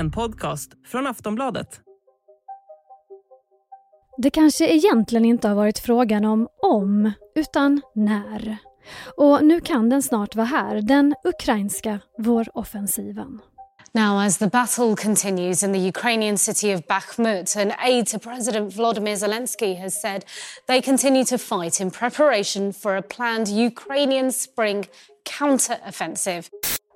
En podcast från Aftonbladet. Det kanske egentligen inte har varit frågan om om, utan när. Och nu kan den snart vara här, den ukrainska våroffensiven. Now, as the battle continues in the Ukrainian city of Bakhmut, an aide to President Volodymyr Zelensky has said they continue to fight in preparation for a planned Ukrainian spring counter-offensive.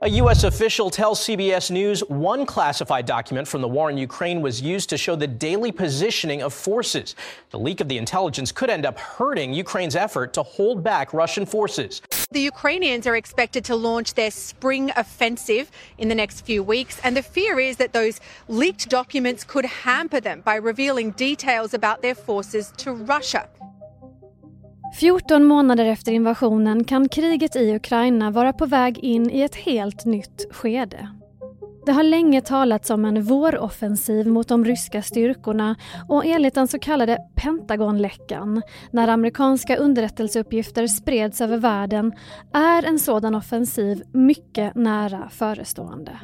A U.S. official tells CBS News one classified document from the war in Ukraine was used to show the daily positioning of forces. The leak of the intelligence could end up hurting Ukraine's effort to hold back Russian forces. The Ukrainians are expected to launch their spring offensive in the next few weeks, and the fear is that those leaked documents could hamper them by revealing details about their forces to Russia. 14 månader efter invasionen kan kriget i Ukraina vara på väg in i ett helt nytt skede. Det har länge talats om en våroffensiv mot de ryska styrkorna och enligt den så kallade Pentagonläckan, när amerikanska underrättelseuppgifter spreds över världen, är en sådan offensiv mycket nära förestående.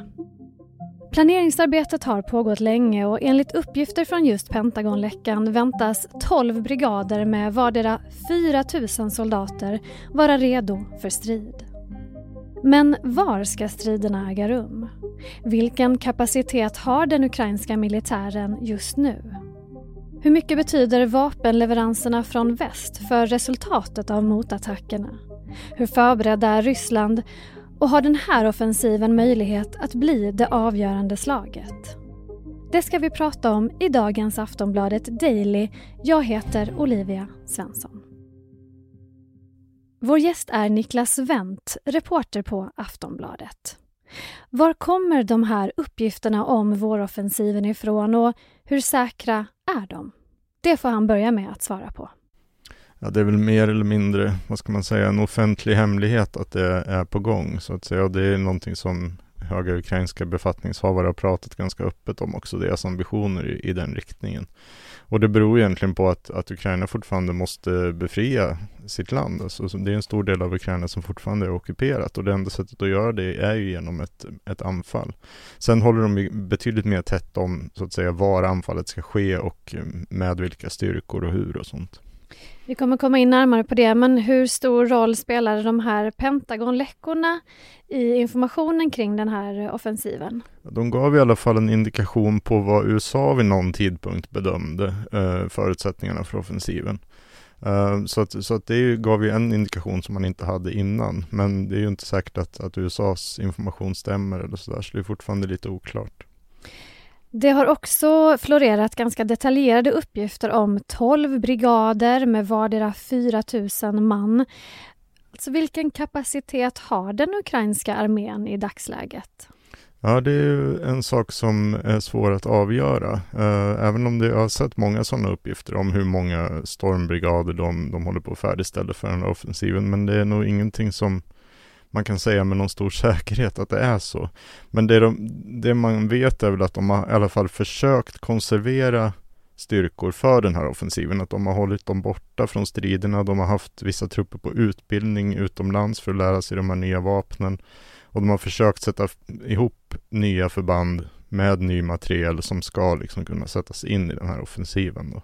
Planeringsarbetet har pågått länge och enligt uppgifter från just Pentagonläckan väntas 12 brigader med vardera 4 000 soldater vara redo för strid. Men var ska striderna äga rum? Vilken kapacitet har den ukrainska militären just nu? Hur mycket betyder vapenleveranserna från väst för resultatet av motattackerna? Hur förberedda är Ryssland och har den här offensiven möjlighet att bli det avgörande slaget? Det ska vi prata om i dagens Aftonbladet Daily. Jag heter Olivia Svensson. Vår gäst är Niklas Wendt, reporter på Aftonbladet. Var kommer de här uppgifterna om våroffensiven ifrån och hur säkra är de? Det får han börja med att svara på. Ja, det är väl mer eller mindre, vad ska man säga, en offentlig hemlighet att det är på gång så att säga. Och det är någonting som höga ukrainska befattningshavare har pratat ganska öppet om också, deras ambitioner i, i den riktningen. Och det beror egentligen på att, att Ukraina fortfarande måste befria sitt land. Alltså, det är en stor del av Ukraina som fortfarande är ockuperat och det enda sättet att göra det är ju genom ett, ett anfall. Sen håller de betydligt mer tätt om så att säga var anfallet ska ske och med vilka styrkor och hur och sånt. Vi kommer komma in närmare på det, men hur stor roll spelade de här Pentagonläckorna i informationen kring den här offensiven? De gav i alla fall en indikation på vad USA vid någon tidpunkt bedömde eh, förutsättningarna för offensiven. Eh, så att, så att det gav ju en indikation som man inte hade innan. Men det är ju inte säkert att, att USAs information stämmer eller sådär, så det är fortfarande lite oklart. Det har också florerat ganska detaljerade uppgifter om 12 brigader med vardera 4 000 man. Alltså vilken kapacitet har den ukrainska armén i dagsläget? Ja, det är ju en sak som är svår att avgöra. Eh, även om det, jag har sett många sådana uppgifter om hur många stormbrigader de, de håller på att färdigställa för den här offensiven. Men det är nog ingenting som man kan säga med någon stor säkerhet att det är så. Men det, de, det man vet är väl att de har i alla fall försökt konservera styrkor för den här offensiven, att de har hållit dem borta från striderna, de har haft vissa trupper på utbildning utomlands för att lära sig de här nya vapnen och de har försökt sätta ihop nya förband med ny materiel som ska liksom kunna sättas in i den här offensiven. Då.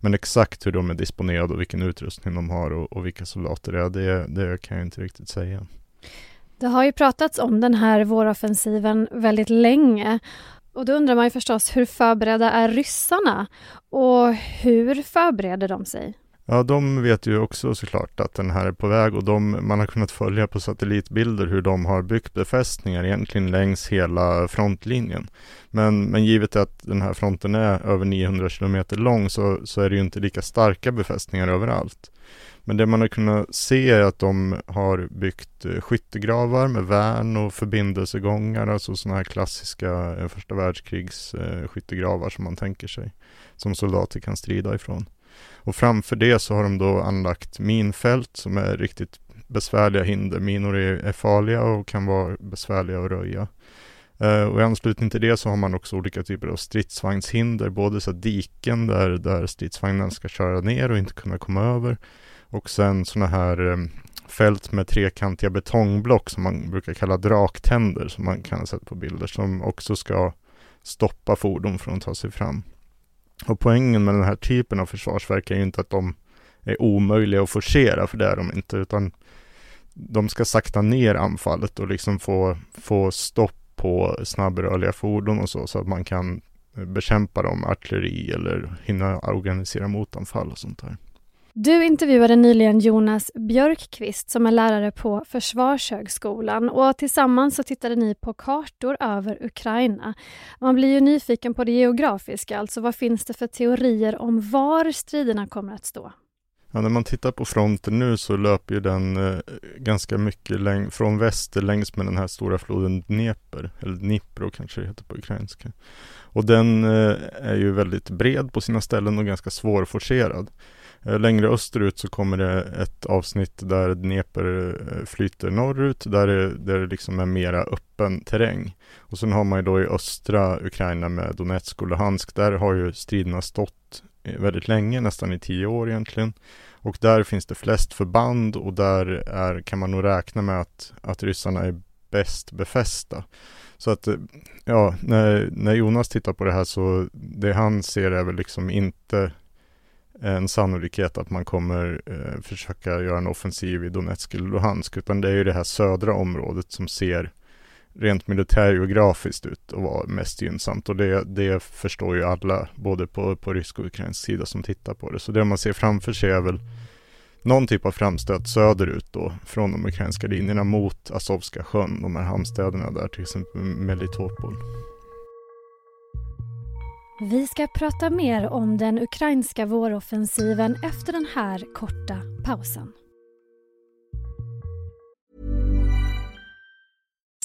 Men exakt hur de är disponerade och vilken utrustning de har och, och vilka soldater det är, det, det kan jag inte riktigt säga. Det har ju pratats om den här våroffensiven väldigt länge. Och då undrar man ju förstås, hur förberedda är ryssarna? Och hur förbereder de sig? Ja, de vet ju också såklart att den här är på väg och de, man har kunnat följa på satellitbilder hur de har byggt befästningar egentligen längs hela frontlinjen. Men, men givet att den här fronten är över 900 kilometer lång så, så är det ju inte lika starka befästningar överallt. Men det man har kunnat se är att de har byggt eh, skyttegravar med värn och förbindelsegångar, alltså sådana här klassiska eh, första världskrigs-skyttegravar eh, som man tänker sig, som soldater kan strida ifrån. Och framför det så har de då anlagt minfält som är riktigt besvärliga hinder. Minor är, är farliga och kan vara besvärliga att röja. Uh, och i anslutning till det så har man också olika typer av stridsvagnshinder, både så diken där, där stridsvagnen ska köra ner och inte kunna komma över, och sen sådana här um, fält med trekantiga betongblock som man brukar kalla draktänder som man kan ha sett på bilder som också ska stoppa fordon från att ta sig fram. Och poängen med den här typen av försvarsverk är ju inte att de är omöjliga att forcera, för det är de inte, utan de ska sakta ner anfallet och liksom få, få stopp på snabbrörliga fordon och så, så att man kan bekämpa dem med artilleri eller hinna organisera motanfall och sånt där. Du intervjuade nyligen Jonas Björkqvist som är lärare på Försvarshögskolan och tillsammans så tittade ni på kartor över Ukraina. Man blir ju nyfiken på det geografiska, alltså vad finns det för teorier om var striderna kommer att stå? Ja, när man tittar på fronten nu så löper ju den eh, ganska mycket läng- från väster längs med den här stora floden Dnepr, eller Dnipro kanske det heter på ukrainska. Och den eh, är ju väldigt bred på sina ställen och ganska svårforcerad. Eh, längre österut så kommer det ett avsnitt där Dnepr eh, flyter norrut, där det, där det liksom är mera öppen terräng. Och sen har man ju då i östra Ukraina med Donetsk och Luhansk, där har ju striderna stått väldigt länge, nästan i tio år egentligen. Och där finns det flest förband och där är, kan man nog räkna med att, att ryssarna är bäst befästa. Så att, eh, ja, när, när Jonas tittar på det här så det han ser är väl liksom inte en sannolikhet att man kommer eh, försöka göra en offensiv i Donetsk eller Luhansk, utan det är ju det här södra området som ser rent militärgeografiskt ut och vara mest gynnsamt och det, det förstår ju alla, både på, på rysk och ukrainsk sida som tittar på det. Så det man ser framför sig är väl någon typ av framstöt söderut då från de ukrainska linjerna mot Azovska sjön, de här hamnstäderna där, till exempel Melitopol. Vi ska prata mer om den ukrainska våroffensiven efter den här korta pausen.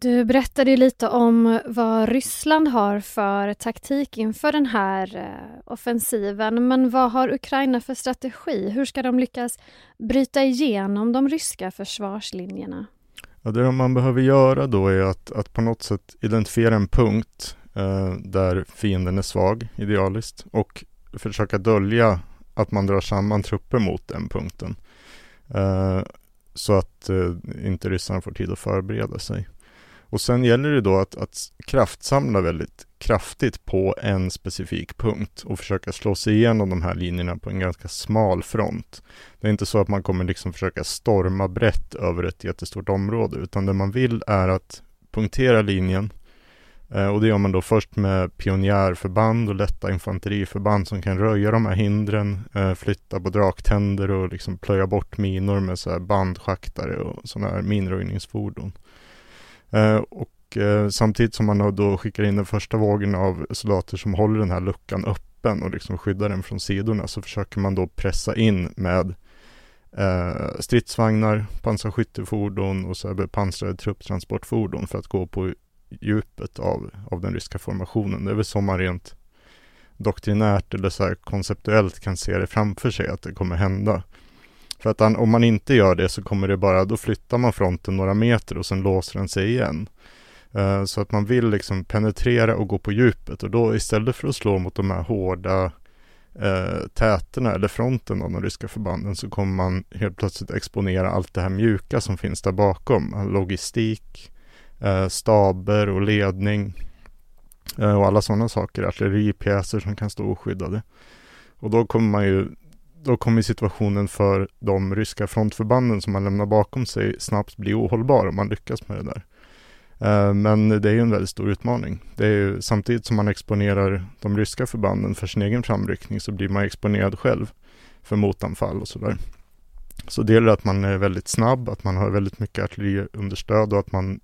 Du berättade ju lite om vad Ryssland har för taktik inför den här eh, offensiven. Men vad har Ukraina för strategi? Hur ska de lyckas bryta igenom de ryska försvarslinjerna? Ja, det man behöver göra då är att, att på något sätt identifiera en punkt eh, där fienden är svag, idealiskt, och försöka dölja att man drar samman trupper mot den punkten. Eh, så att eh, inte ryssarna får tid att förbereda sig. Och sen gäller det då att, att kraftsamla väldigt kraftigt på en specifik punkt och försöka slå sig igenom de här linjerna på en ganska smal front. Det är inte så att man kommer liksom försöka storma brett över ett jättestort område, utan det man vill är att punktera linjen eh, och det gör man då först med pionjärförband och lätta infanteriförband som kan röja de här hindren, eh, flytta på draktänder och liksom plöja bort minor med så här bandschaktare och sådana här minröjningsfordon. Eh, och eh, samtidigt som man då skickar in den första vågen av soldater som håller den här luckan öppen och liksom skyddar den från sidorna så försöker man då pressa in med eh, stridsvagnar, pansarskyttefordon och så pansrade trupptransportfordon för att gå på djupet av, av den ryska formationen. Det är väl så man rent doktrinärt eller så konceptuellt kan se det framför sig att det kommer hända. För att om man inte gör det så kommer det bara, då flyttar man fronten några meter och sen låser den sig igen. Uh, så att man vill liksom penetrera och gå på djupet och då istället för att slå mot de här hårda eh, uh, täterna eller fronten av de ryska förbanden så kommer man helt plötsligt exponera allt det här mjuka som finns där bakom. Logistik, uh, staber och ledning och alla sådana saker. Artilleripjäser som kan stå oskyddade. Och då kommer man ju då kommer situationen för de ryska frontförbanden som man lämnar bakom sig snabbt bli ohållbar om man lyckas med det där. Eh, men det är ju en väldigt stor utmaning. Det är ju, samtidigt som man exponerar de ryska förbanden för sin egen framryckning så blir man exponerad själv för motanfall och sådär. Så det gäller att man är väldigt snabb, att man har väldigt mycket artilleriunderstöd och att man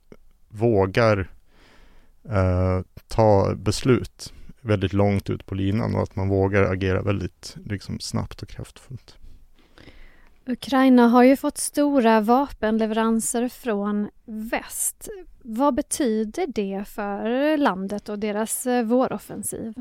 vågar eh, ta beslut väldigt långt ut på linan och att man vågar agera väldigt liksom, snabbt och kraftfullt. Ukraina har ju fått stora vapenleveranser från väst. Vad betyder det för landet och deras eh, våroffensiv?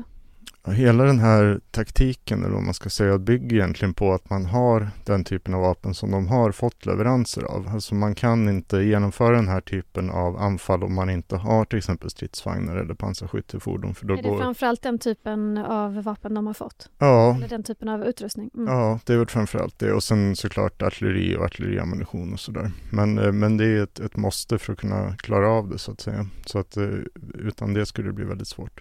Hela den här taktiken, eller vad man ska säga, bygger egentligen på att man har den typen av vapen som de har fått leveranser av. Alltså man kan inte genomföra den här typen av anfall om man inte har till exempel stridsvagnar eller pansarskyttefordon. För då är det går... framförallt den typen av vapen de har fått? Ja. Eller den typen av utrustning? Mm. Ja, det är väl framförallt det. Och sen såklart artilleri och artilleriammunition och sådär. Men, eh, men det är ett, ett måste för att kunna klara av det så att säga. Så att eh, utan det skulle det bli väldigt svårt.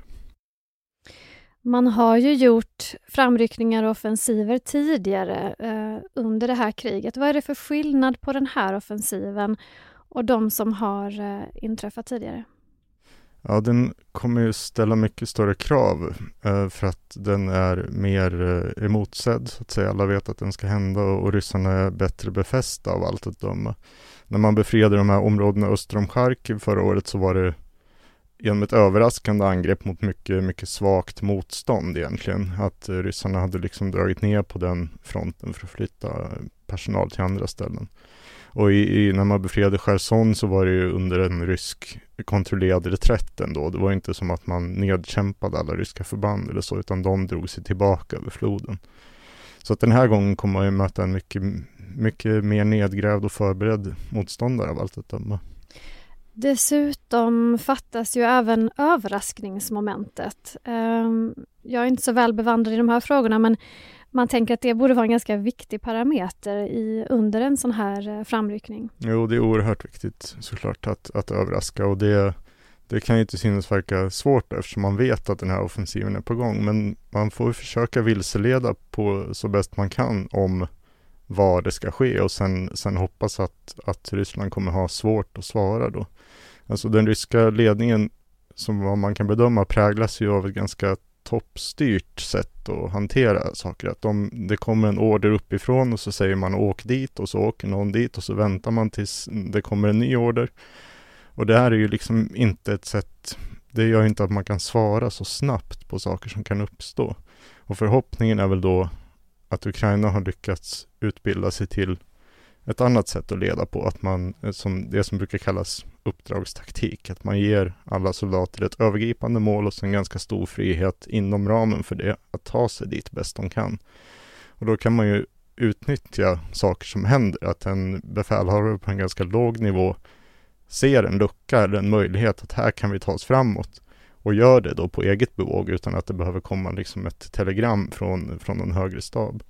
Man har ju gjort framryckningar och offensiver tidigare eh, under det här kriget. Vad är det för skillnad på den här offensiven och de som har eh, inträffat tidigare? Ja, den kommer ju ställa mycket större krav eh, för att den är mer eh, emotsedd, så att säga. Alla vet att den ska hända och, och ryssarna är bättre befästa av allt att döma. När man befriade de här områdena öster om Charkiv förra året så var det genom ett överraskande angrepp mot mycket, mycket svagt motstånd egentligen. Att eh, ryssarna hade liksom dragit ner på den fronten för att flytta eh, personal till andra ställen. Och i, i, när man befriade Cherson så var det ju under en rysk kontrollerad reträtt ändå. Det var inte som att man nedkämpade alla ryska förband eller så, utan de drog sig tillbaka över floden. Så att den här gången kommer man ju möta en mycket, mycket mer nedgrävd och förberedd motståndare av allt att döma. Dessutom fattas ju även överraskningsmomentet. Ehm, jag är inte så väl bevandrad i de här frågorna men man tänker att det borde vara en ganska viktig parameter i, under en sån här eh, framryckning. Jo, det är oerhört viktigt såklart att, att överraska och det, det kan ju till synes verka svårt eftersom man vet att den här offensiven är på gång. Men man får försöka vilseleda på så bäst man kan om var det ska ske och sen, sen hoppas att, att Ryssland kommer ha svårt att svara då. Alltså den ryska ledningen, som vad man kan bedöma, präglas ju av ett ganska toppstyrt sätt att hantera saker. Att de, det kommer en order uppifrån och så säger man åk dit och så åker någon dit och så väntar man tills det kommer en ny order. Och det här är ju liksom inte ett sätt, det gör inte att man kan svara så snabbt på saker som kan uppstå. Och förhoppningen är väl då att Ukraina har lyckats utbilda sig till ett annat sätt att leda på, att man, eh, som det som brukar kallas uppdragstaktik, att man ger alla soldater ett övergripande mål och sen ganska stor frihet inom ramen för det att ta sig dit bäst de kan. Och då kan man ju utnyttja saker som händer, att en befälhavare på en ganska låg nivå ser en lucka eller en möjlighet att här kan vi ta oss framåt och gör det då på eget bevåg utan att det behöver komma liksom ett telegram från, från en högre stab.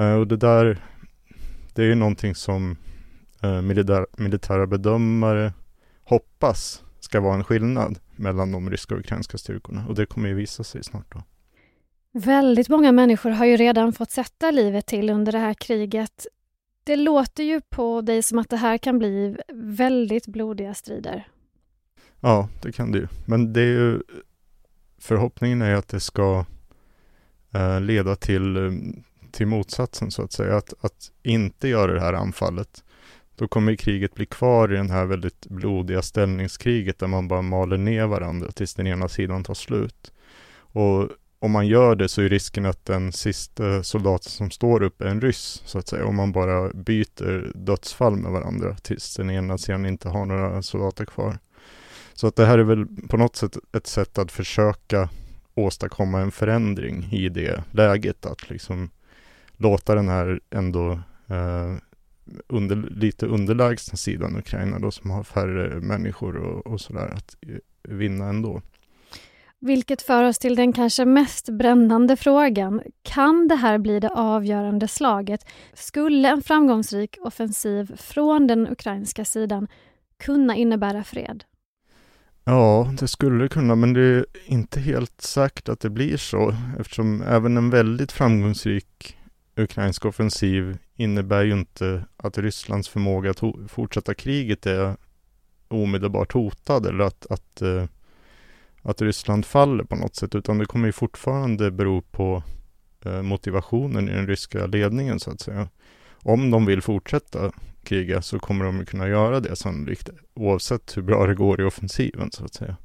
Uh, och det där, det är ju någonting som uh, militär, militära bedömare hoppas ska vara en skillnad mellan de ryska och ukrainska styrkorna och det kommer ju visa sig snart då. Väldigt många människor har ju redan fått sätta livet till under det här kriget. Det låter ju på dig som att det här kan bli väldigt blodiga strider. Ja, det kan det ju. Men det är ju förhoppningen är att det ska eh, leda till, eh, till motsatsen så att säga. Att, att inte göra det här anfallet. Då kommer kriget bli kvar i den här väldigt blodiga ställningskriget där man bara maler ner varandra tills den ena sidan tar slut. Och om man gör det så är risken att den sista soldaten som står upp är en ryss, så att säga. Om man bara byter dödsfall med varandra tills den ena sidan inte har några soldater kvar. Så att det här är väl på något sätt ett sätt att försöka åstadkomma en förändring i det läget. Att liksom låta den här ändå eh, under, lite underlägsna sidan Ukraina då som har färre människor och, och sådär att vinna ändå. Vilket för oss till den kanske mest brännande frågan. Kan det här bli det avgörande slaget? Skulle en framgångsrik offensiv från den ukrainska sidan kunna innebära fred? Ja, det skulle det kunna, men det är inte helt säkert att det blir så eftersom även en väldigt framgångsrik ukrainsk offensiv innebär ju inte att Rysslands förmåga att fortsätta kriget är omedelbart hotad eller att, att, eh, att Ryssland faller på något sätt, utan det kommer ju fortfarande bero på eh, motivationen i den ryska ledningen så att säga. Om de vill fortsätta kriga så kommer de kunna göra det sannolikt, oavsett hur bra det går i offensiven så att säga.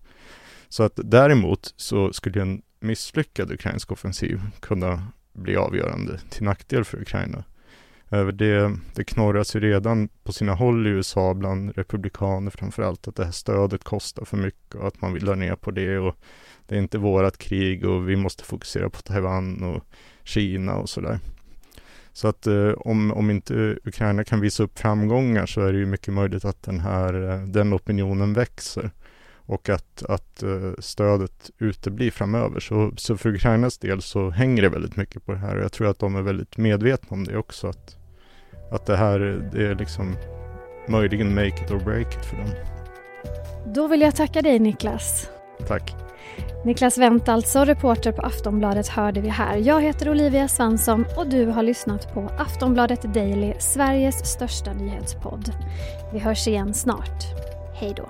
Så att däremot så skulle en misslyckad ukrainsk offensiv kunna bli avgörande till nackdel för Ukraina. Det, det knorras ju redan på sina håll i USA bland republikaner framförallt att det här stödet kostar för mycket och att man vill dra ner på det och det är inte vårat krig och vi måste fokusera på Taiwan och Kina och sådär. Så att eh, om, om inte Ukraina kan visa upp framgångar så är det ju mycket möjligt att den här, eh, den opinionen växer och att, att eh, stödet uteblir framöver. Så, så för Ukrainas del så hänger det väldigt mycket på det här och jag tror att de är väldigt medvetna om det också. Att, att det här det är liksom möjligen make it or break it för dem. Då vill jag tacka dig Niklas. Tack. Niklas Wendt alltså, reporter på Aftonbladet hörde vi här. Jag heter Olivia Svensson och du har lyssnat på Aftonbladet Daily, Sveriges största nyhetspodd. Vi hörs igen snart. Hej då.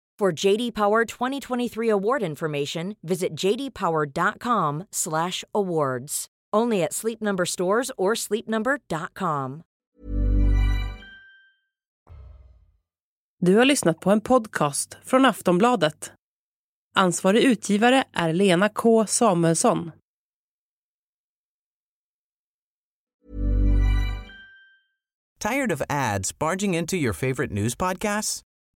For JD Power 2023 award information, visit jdpower.com/awards. Only at Sleep Number stores or sleepnumber.com. Du har lyssnat på en podcast från Aftonbladet. Ansvarig utgivare är Lena K Samuelsson. Tired of ads barging into your favorite news podcasts?